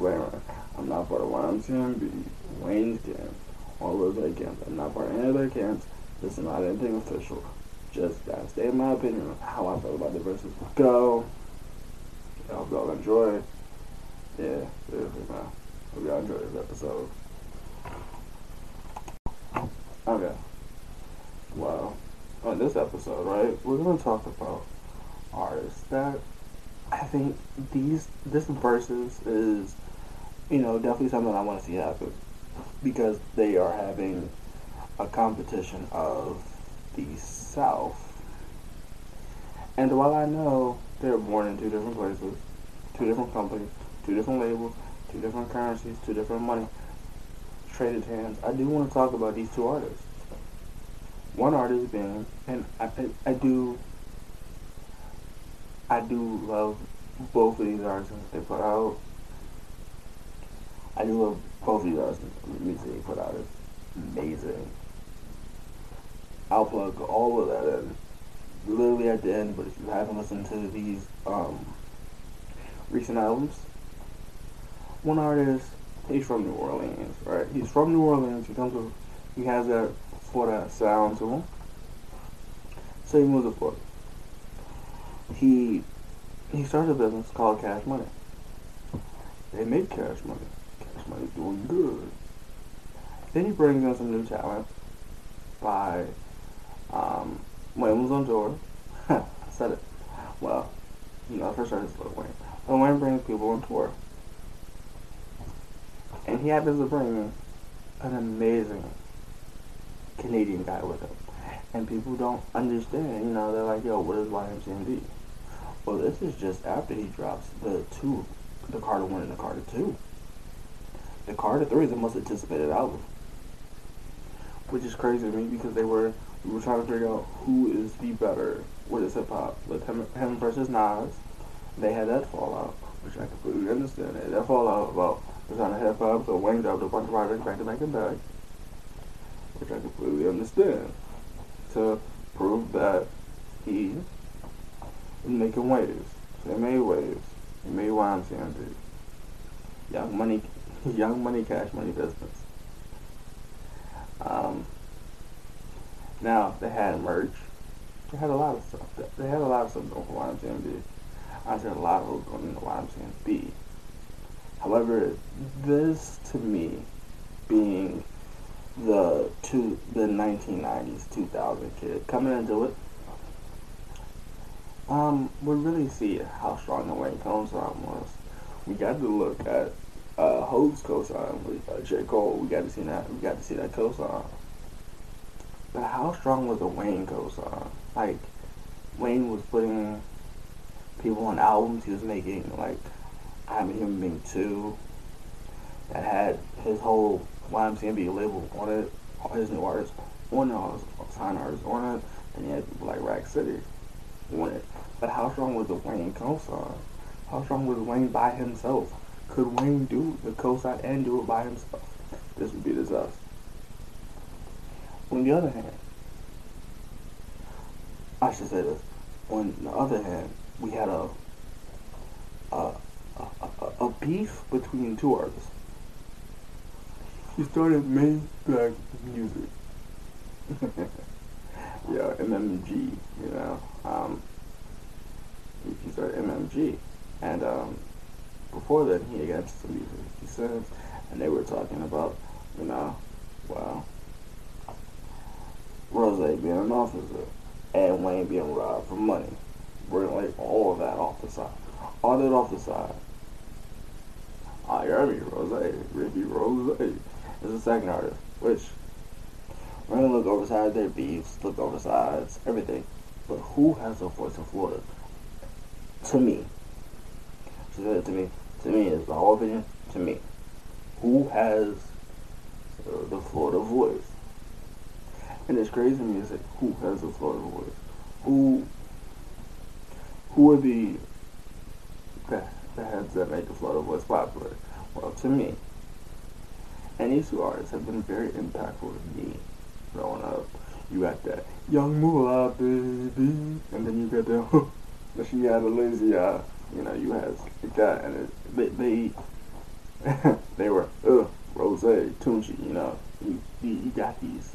disclaimer. I'm not part of YMCMB, Wayne's camp, or Rose camp. I'm not part of any of their camps. This is not anything official. Just that state my opinion on how I feel about the verses. Go. I hope y'all enjoy. Yeah, seriously, man. Hope y'all enjoy this episode. Okay. Well, on this episode, right, we're gonna talk about artists that I think these this verses is, you know, definitely something I want to see happen because they are having a competition of the South. And while I know they're born in two different places, two different companies, two different labels, two different currencies, two different money, traded hands, I do want to talk about these two artists. One artist being, and I, I, I do, I do love both of these artists they put out. I do love both of. The music they put out is amazing. I'll plug all of that in literally at the end, but if you haven't listened to these um, recent albums, one artist, he's from New Orleans, right? He's from New Orleans. He comes with, he has that for that sound to him. So he moves to Florida. He he started a business called Cash Money. They make cash money. Cash doing good. Then he brings in some new talent by um, was on tour. I said it. Well, you know, first started Lil Wayne. Lil Wayne brings people on tour. And he happens to bring an amazing Canadian guy with him. And people don't understand, you know, they're like, yo, what is YMCMB? Well, this is just after he drops the two, the Carter 1 and the Carter 2. The Carter 3 is the most anticipated album. Which is crazy to me because they were, we were trying to figure out who is the better, what is hip hop, with him, him versus Nas. They had that fallout, which I completely understand. They had that fallout about the sound of hip hop, so Wayne dropped a bunch of projects back to back and back which I completely understand, to prove that he is making waves. They made waves. They made YMCMB. Young money, young money, cash money business. Um, now they had merch. They had a lot of stuff. They had a lot of stuff going for YMCMB. I said a lot of it going into YMCMB. However, this to me being the two the 1990s 2000 kid coming into it um we really see how strong the Wayne cosign was we got to look at uh Hov's cosign with uh, J Cole we got to see that we got to see that cosign but how strong was the Wayne cosign like Wayne was putting people on albums he was making like I'm Human Being 2 that had his whole YMCMB label on it, all his new artists on it, all his sign artists on it, and he had people like Rack City on it. But how strong was the Wayne cosign? How strong was Wayne by himself? Could Wayne do the cosign and do it by himself? This would be disaster. On the other hand, I should say this. On the other hand, we had a a, a, a, a beef between two artists he started making black music. yeah, MMG, you know. Um, he started MMG. And um, before that, he got some music, he said, and they were talking about, you know, well, Rose being an officer and Wayne being robbed for money. Gonna lay all of that off the side. All that off the side. I hear me, Rose, Ricky Rose is the second artist, which we're gonna look oversized their beefs, look oversized everything. But who has the voice in Florida? To me, she said it to me. To me, it's my whole opinion. To me, who has uh, the Florida voice? And it's crazy to me music. Who has the Florida voice? Who? Who are the the, the heads that make the Florida voice popular? Well, to me, and these two artists have been very impactful to me growing up. You got that young moolah baby, and then you got that she had a lazy eye. You know, you had like guy, and it, they, they they were uh, Rose, Tunechi, you know. You, you, got these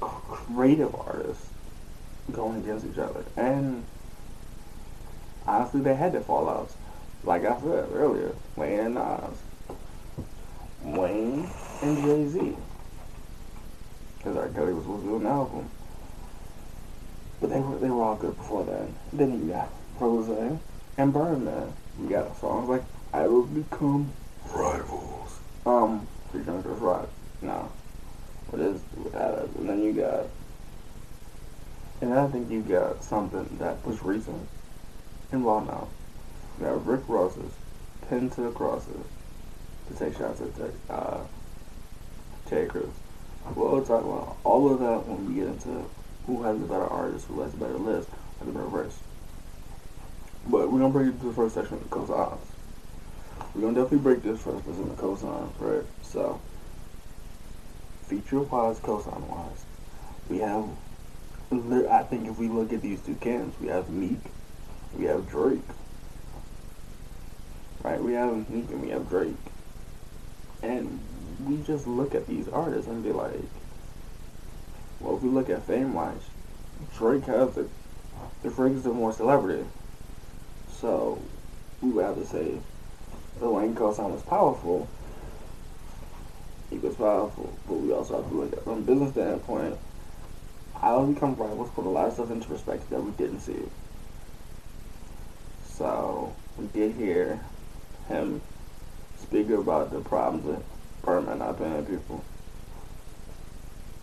creative artists going against each other. And honestly, they had their fallouts. Like I said earlier, Wayne and Nas. Wayne and Jay-Z. Because R. Kelly was supposed to do an album. But they were, they were all good before then. Then you got Rose and. You got songs like Idols Become Rivals. Um, featuring Chris Rock. No. What is that? And then you got, and I think you got something that was recent and well known. You got Rick Ross's Pin to the Crosses to take shots at uh, Terry Crews. We'll talk about all of that when we get into who has the better artist, who has the better list, or the better verse. But we're gonna break it to the first section of the cosigns. We're gonna definitely break this first because in the cosigns, right? So feature wise, cosine wise, we have. I think if we look at these two cans, we have Meek, we have Drake. Right, we have Meek and we have Drake, and we just look at these artists and be like, well, if we look at fame wise, Drake has the, the Drake is the more celebrity. So we would have to say the Wayne cosign was powerful, he was powerful, but we also have to look at from business standpoint, how we become rivals put a lot of stuff into perspective that we didn't see. So we did hear him speak about the problems with Birdman not paying people.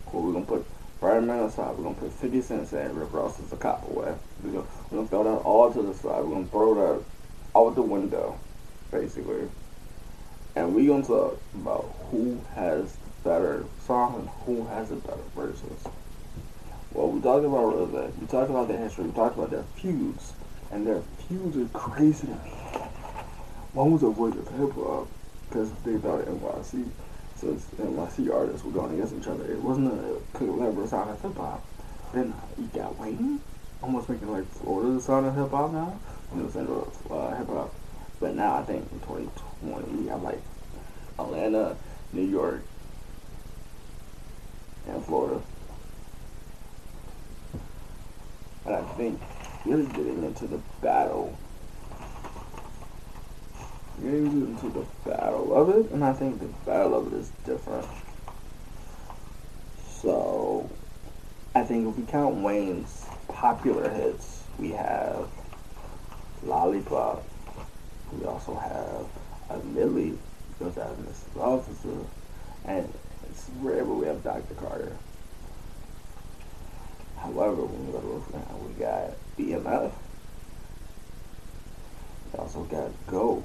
Cool, we're gonna put Birdman aside, we're gonna put 50 Cent in. Rick Ross is a cop away. We're gonna, we're gonna throw that all to the side, we're gonna throw that out the window, basically. And we're gonna talk about who has the better song and who has the better verses. Well, we talked about Rose. We talked about their history. We talked about their feuds, and their feuds are crazy. One was a voice of hip hop because they thought it NYC, since NYC artists were going against each other, it wasn't a clever sound of hip hop. Then you got Wayne, almost making like Florida the sound of hip hop now, when it was into uh, hip hop. But now I think in 2020 you have like Atlanta, New York, and Florida. And I think really getting into the battle, getting into the battle of it, and I think the battle of it is different. So, I think if we count Wayne's popular hits, we have Lollipop. We also have a Milli out in this officer, and it's rare, but we have Dr. Carter. However, when we go to we got BMF. We also got Go.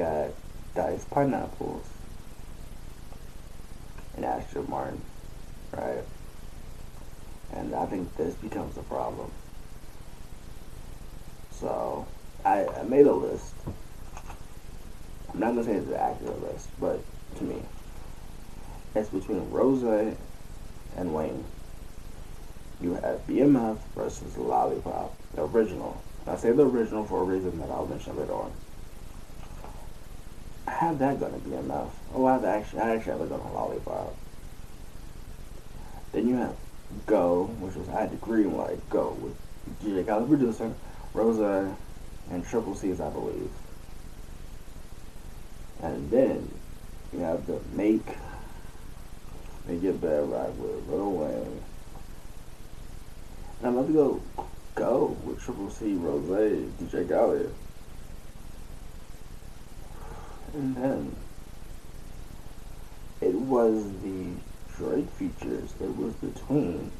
Uh, Got Diced Pineapples. And Aston Martin. Right? And I think this becomes a problem. So, I, I made a list I'm not gonna say it's an accurate list, but to me, it's between Rose and Wayne. You have BMF versus Lollipop, the original. I say the original for a reason that I'll mention later on. I that going to be enough? Oh, I actually, I actually have a gun on Lollipop. Then you have Go, which was I had the green light Go with DJ Khaled producer, Rosa, and Triple C's, I believe. And then you have the make Make It Better right with Lil Wayne. And I'm about to go go with Triple C, Rose, DJ Khaled. And then it was the Drake features. It was between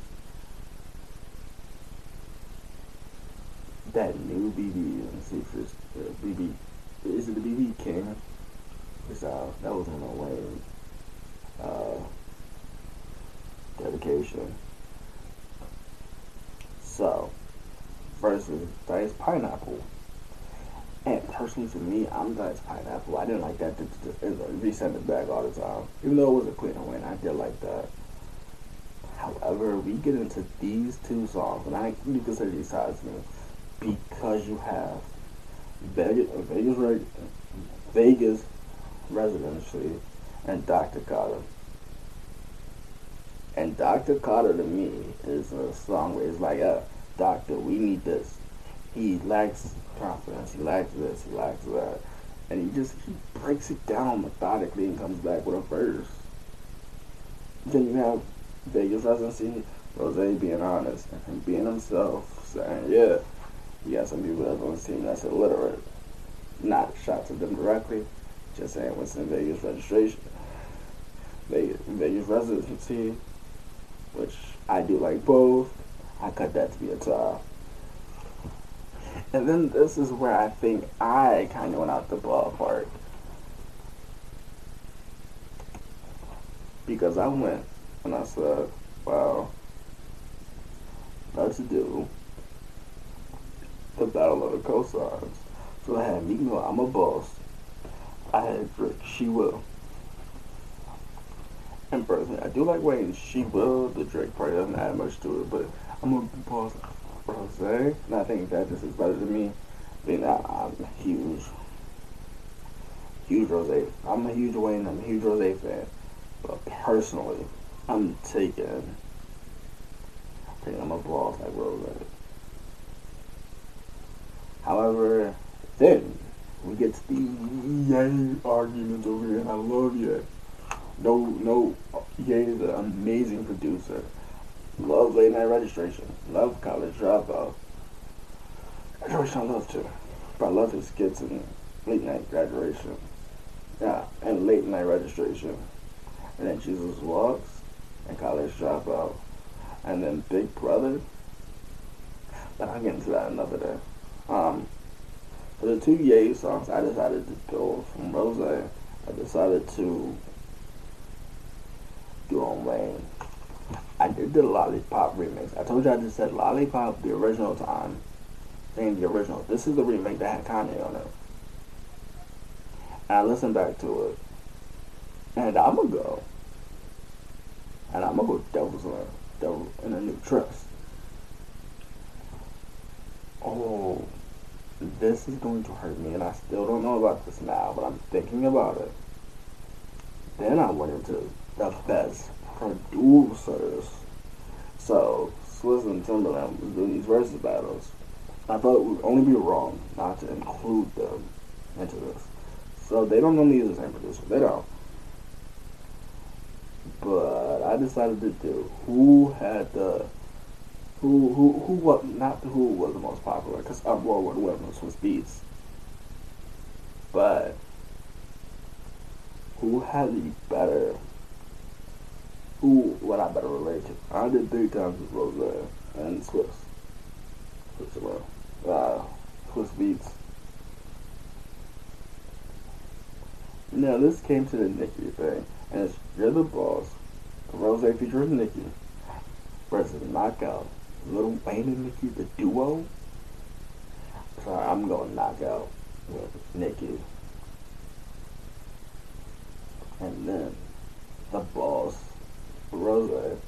that new BB and see if uh, BB is it the BB King? So that was on my way. Uh, dedication. So, versus Dice Pineapple. Personally, for me, I'm Dice Pineapple. I didn't like that to resend it back all the time. Even though it was a clean win, I did like that. However, we get into these two songs, and I do consider these sides because you have Vegas, Vegas, Vegas residency, and Dr. Carter. And Dr. Carter to me is a song where it's like, uh, Doctor, we need this. He lacks confidence, he lacks this, he lacks that. And he just he breaks it down methodically and comes back with a verse. Then you have Vegas residency, Rose being honest and being himself, saying, yeah, you got some people that's on the team that's illiterate. Not shots at them directly, just saying what's in Vegas registration. Vegas residency, which I do like both. I cut that to be a tie. And then this is where I think I kind of went out the ballpark. Because I went and I said, well, let's do the Battle of the Cosigns. So I had Meek Mill, I'm a boss. I had Drake, She Will. And personally, I do like Wayne, She Will. The Drake part doesn't add much to it, but I'm a boss Rose. And I think that just is better than me. Being that uh, I'm huge, huge Rose. I'm a huge Wayne, I'm a huge Rose fan. But personally, I'm taking, I think I'm a boss like Rose. However, then we get to the Ye arguments over here, and I love Ye. No, no, Ye is an amazing producer. Love late night registration. Love college dropout. Graduation I love too. But I love his skits and late night graduation. Yeah, and late night registration. And then Jesus Walks and college dropout. And then Big Brother. But I'll get into that another day. Um, for the two Ye songs, I decided to go from Rose. I decided to do on Wayne. I did the Lollipop remix. I told you I just said Lollipop the original time. Saying the original. This is the remake that had Kanye on it. And I listened back to it. And I'm gonna go. And I'm gonna go Devil's a, Devil in a New Dress. Oh this is going to hurt me, and I still don't know about this now, but I'm thinking about it. Then I went into the best producers. So, Swizz and Timbaland was doing these versus battles. I thought it would only be wrong not to include them into this. So they don't normally use the same producer. They don't. But I decided to do who had the who who who was not who was the most popular because Uproar would win was Beats, but who had the better who what I better relate to? I did three times with Rose and Swizz. Swizz uh, Swizz Beatz. Now this came to the Nicki thing, and it's You're the Boss, Rose featuring Nicki versus Knockout Lil Wayne and Nicki, the duo. Sorry, I'm going knockout with Nicki. And then the boss, Rose,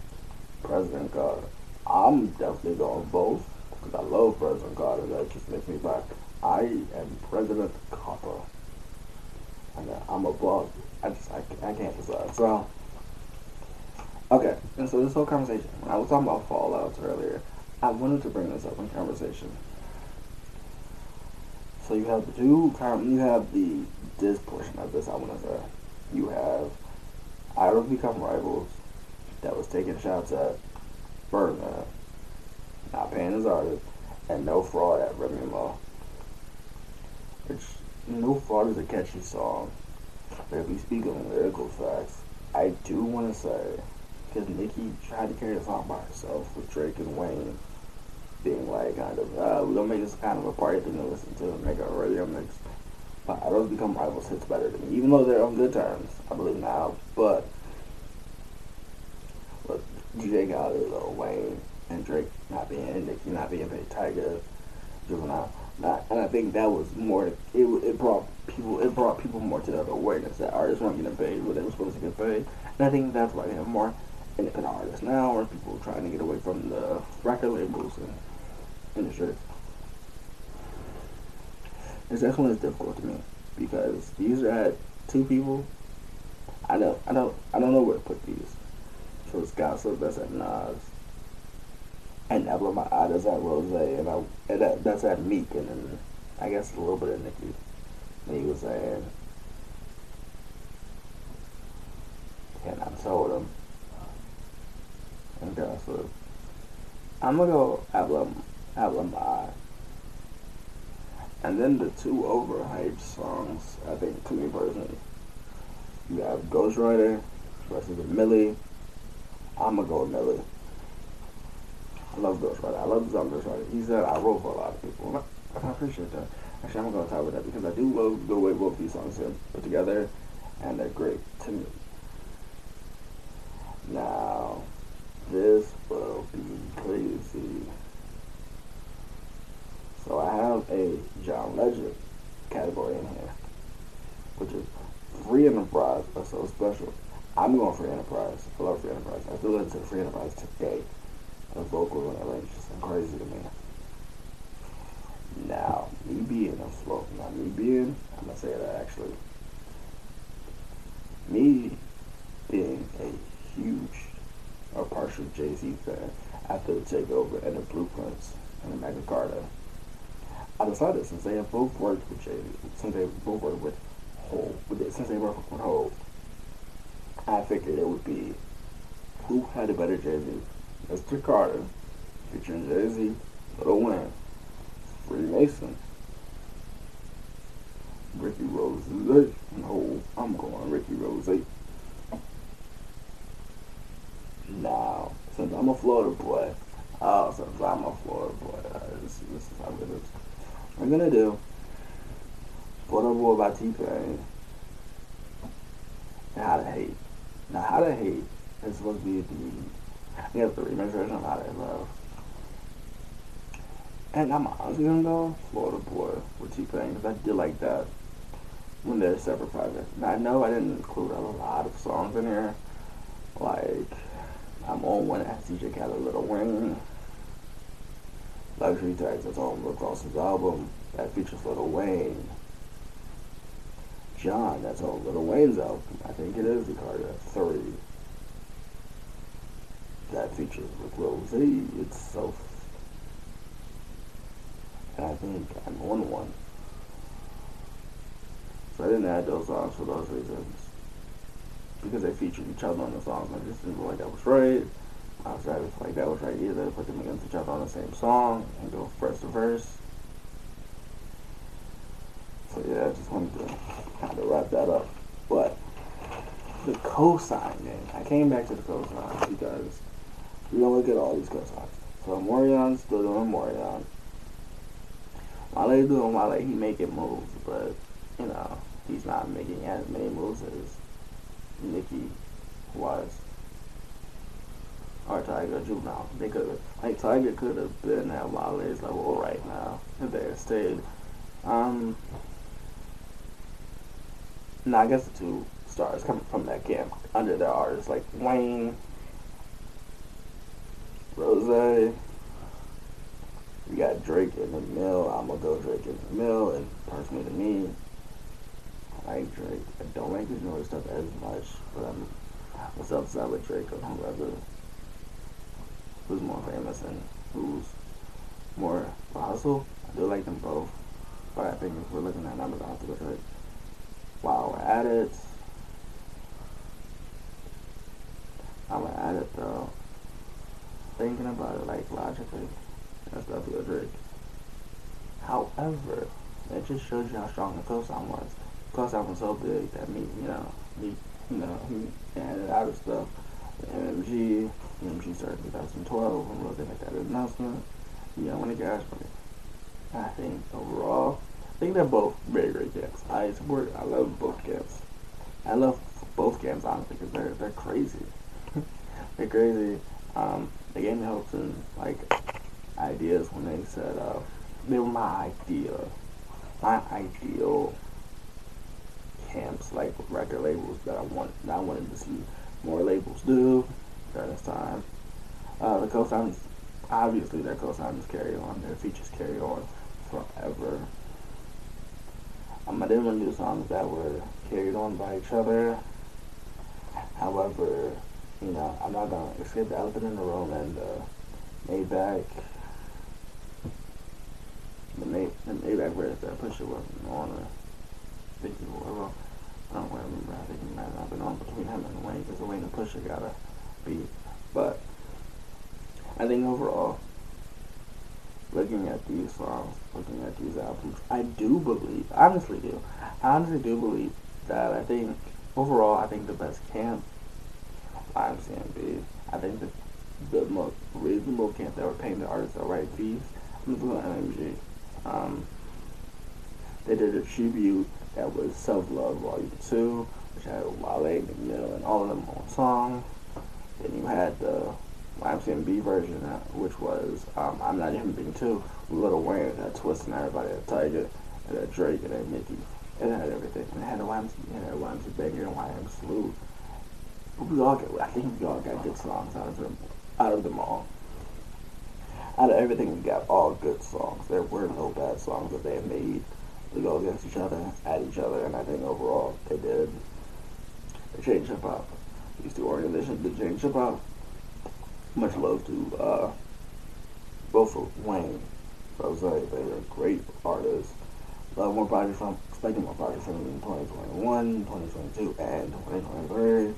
President Carter. I'm definitely going both because I love President Carter. That just makes me back. I am President Carter. And uh, I'm a boss. I just, I, I can't decide. So, Okay, and so this whole conversation, when I was talking about fallouts earlier, I wanted to bring this up in conversation. So you have the two, you have the this portion of this. I want to say you have Idols become rivals that was taking shots at Birdman, not paying his artist, and no fraud at Remy Ma. Which no fraud is a catchy song. But if we speak on lyrical facts, I do want to say because Nicki tried to carry the song by herself with Drake and Wayne being like kind of uh, we're gonna make this kind of a party thing to listen to and make a radio mix. But Idols become rivals hits better than me, even though they're on good terms, I believe now. But with DJ Khaled, Lil Wayne, and Drake not being and Nicki not being paid, Tyga, Juvenile. Not, and I think that was more. It, it brought people. It brought people more to the awareness that artists weren't getting paid what they were supposed to get paid. And I think that's why we have more independent artists now, or people trying to get away from the record labels and industry. It's definitely difficult to me because these are two people. I don't, I don't, I don't know where to put these. It's gossip. That's at Nas. And My Eye, that's at Rose, and I, and that, that's at Meek, and then I guess a little bit of Nicki. And he was saying, and I told him, and gossip. I'm gonna go Nebula My Eye. And then the two overhyped songs, I think, to me personally. You have Ghostwriter versus Milli. I'm gonna go Milli. I love Ghostwriter. I love the song Ghostwriter. He said I wrote for a lot of people. I appreciate that. Actually, I'm gonna top with that because I do love the way both these songs are put together, and they're great to me. Now, this will be crazy. So I have a John Legend category in here, which is Free Enterprise. That's so special. I'm going Free Enterprise. I love Free Enterprise. I still listen to Free Enterprise today. The vocal and arrangements just crazy to me. Now, me being a slow, now me being, I'm gonna say that actually. Me being a huge or partial Jay-Z fan after the takeover and the blueprints and the Magna Carta. I decided since they have both worked with Jay, since they both worked with Hov, since they worked with Hov, I figured it would be who had a better Jay-Z, Mr. Carter, featuring Jay-Z, Lil Wayne, Freemason, Ricky Rose. No, I'm going Ricky Rose. Now, since I'm a Florida boy, oh, since I'm a Florida boy, uh, this, this is how it is. We're gonna do Florida Boy by T-Pain How to Hate. Now, How to Hate is supposed to be the, the remix version of How to Love. And I'm honestly gonna go Florida Boy with T-Pain because I did like that when they're separate projects. I know I didn't include a lot of songs in here, like I'm on one that DJ Khaled Little Wayne. Luxury Tax that's on Rick Ross's album that features Little Wayne. John, that's all Little Wayne's album. I think it is the Carter 3. That features Rick Rose. It's so. And I think I'm on one. So I didn't add those songs for those reasons. Because they featured each other on the songs. I just didn't feel like that was right. I was trying like that was right either. Put them against each other on the same song and go verse to verse. So yeah, I just wanted to kind of wrap that up. But the cosign, man. I came back to the cosign because we're gonna look at all these cosigns. So Morion's still doing Morion. Wale doing Wale, he making moves, but you know, he's not making as many moves as Nicki was. Or Tyga Juvenile. They could like Tyga could have been at Wale's level right now if they had stayed. Um no, I guess the two stars coming from that camp under their artists like Wayne, Rose, we got Drake in the mill. I'm gonna go Drake in the mill, and personally to me, I like Drake. I don't like his newer stuff as much, but I'm what's upside with Drake or whoever who's more famous and who's more hustle. I do like them both, but I think if we're looking at numbers, I have to go Drake. While we're at it, I'm gonna add it though. Thinking about it like logically, that's definitely a Drake. However, it just shows you how strong the cosign was. The cosign was so big that me, you know, me, you know, he added other stuff. MMG, MMG started in 2012 when Rose made that announcement. You know, when it got I think overall, think they're both very great camps. I support, I love both camps. I love both camps honestly because they're they're crazy. they're crazy. Um, they gave me help in like ideas when they said uh, they were my idea, my ideal camps like record labels that I want that I wanted to see more labels do during this time. Uh, the cosigns, obviously their cosigns carry on, their features carry on forever. Um, I didn't want to do songs that were carried on by each other. However, you know, I'm not gonna escape the elephant in the room and uh, Maybach. The, May, the Maybach verse that Pusha wasn't on. I think was. I don't remember. I think it might not been on between him and Wayne because Wayne and Pusha got a beat. But I think overall, looking at these songs, looking at these albums, I do believe, honestly do, I honestly do believe that I think overall, I think the best camp, YMCMB, I think the the most reasonable camp that were paying the artists the right fees. I'm just going to MMG. Um, they did a tribute that was Self Love Volume 2, which had Wale, Meek Mill, and all of them on song. Then you had the YMCMB version, which was um, I'm Not Even Being 2, Little Wayne, that Twist and everybody, that Tyga, and that Drake, and that Nicki. It had everything. And it had a YMC, had a YMC Banger and YMC Salute. We all get, I think we all got good songs out of them, out of them all. Out of everything, we got all good songs. There were no bad songs that they made to go against each other, at each other, and I think overall they did. They changed hip hop. These two organizations did change hip hop. Much love to uh, both of Wayne, Rose. They're great artists. Love more projects from, expecting more projects from in 2021, 2022, and 2023.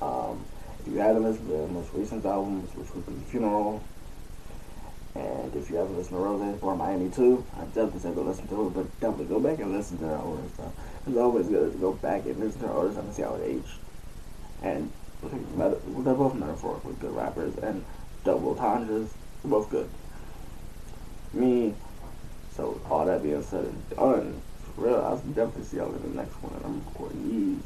Um, if you haven't listened to their most recent albums, which would be Funeral, and if you haven't listened to Rose or Miami too, I definitely say go listen to it, but definitely go back and listen to their older stuff. It's always good to go back and listen to their older stuff and see how it aged. And they're both metaphorically good rappers, and double they're both good. Me, so all that being said and done, for real, I'll definitely see y'all in the next one, and I'm recording these.